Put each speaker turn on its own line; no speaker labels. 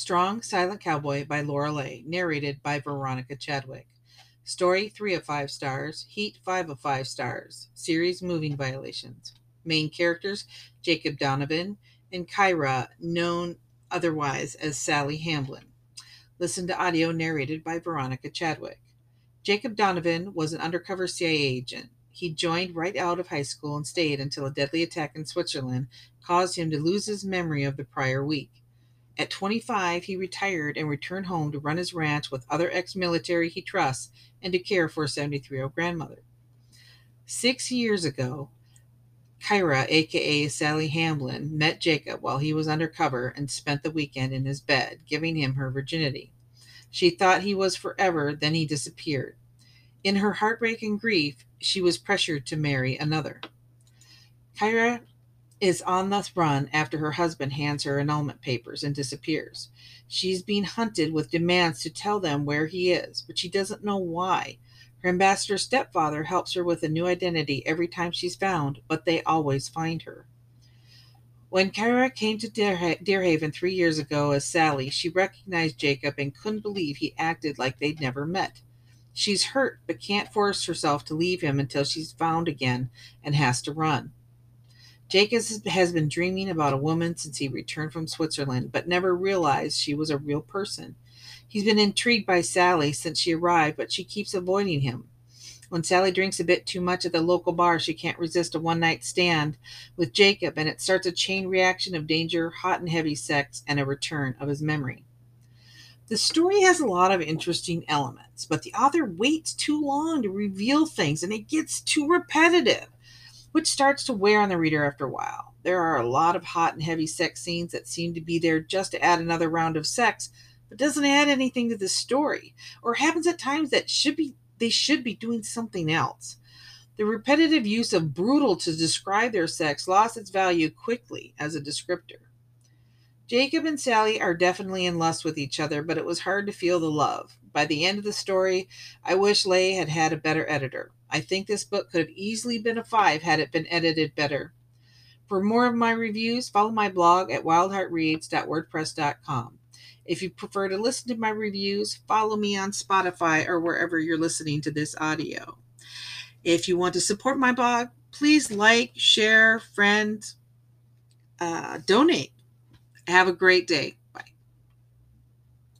Strong Silent Cowboy by Lora Leigh, narrated by Veronica Chadwick. Story 3 of 5 stars, Heat 5 of 5 stars, series moving violations. Main characters Jacob Donovan and Kyra, known otherwise as Sally Hamblin. Listen to audio narrated by Veronica Chadwick. Jacob Donovan was an undercover CIA agent. He joined right out of high school and stayed until a deadly attack in Switzerland caused him to lose his memory of the prior week. At 25, he retired and returned home to run his ranch with other ex military he trusts and to care for a 73 year old grandmother. Six years ago, Kyra, aka Sally Hamblin, met Jacob while he was undercover and spent the weekend in his bed, giving him her virginity. She thought he was forever, then he disappeared. In her heartbreak and grief, she was pressured to marry another. Kyra is on the run after her husband hands her annulment papers and disappears. She's being hunted with demands to tell them where he is, but she doesn't know why. Her ambassador stepfather helps her with a new identity every time she's found, but they always find her. When Kara came to Deerhaven three years ago as Sally, she recognized Jacob and couldn't believe he acted like they'd never met. She's hurt, but can't force herself to leave him until she's found again and has to run. Jacob has been dreaming about a woman since he returned from Switzerland, but never realized she was a real person. He's been intrigued by Sally since she arrived, but she keeps avoiding him. When Sally drinks a bit too much at the local bar, she can't resist a one night stand with Jacob, and it starts a chain reaction of danger, hot and heavy sex, and a return of his memory. The story has a lot of interesting elements, but the author waits too long to reveal things and it gets too repetitive which starts to wear on the reader after a while. There are a lot of hot and heavy sex scenes that seem to be there just to add another round of sex, but doesn't add anything to the story, or happens at times that should be they should be doing something else. The repetitive use of brutal to describe their sex lost its value quickly as a descriptor. Jacob and Sally are definitely in lust with each other, but it was hard to feel the love. By the end of the story, I wish Leigh had had a better editor. I think this book could have easily been a 5 had it been edited better. For more of my reviews, follow my blog at wyldheartreads.wordpress.com. If you prefer to listen to my reviews, follow me on Spotify or wherever you're listening to this audio. If you want to support my blog, please like, share, friend, uh, donate. Have a great day.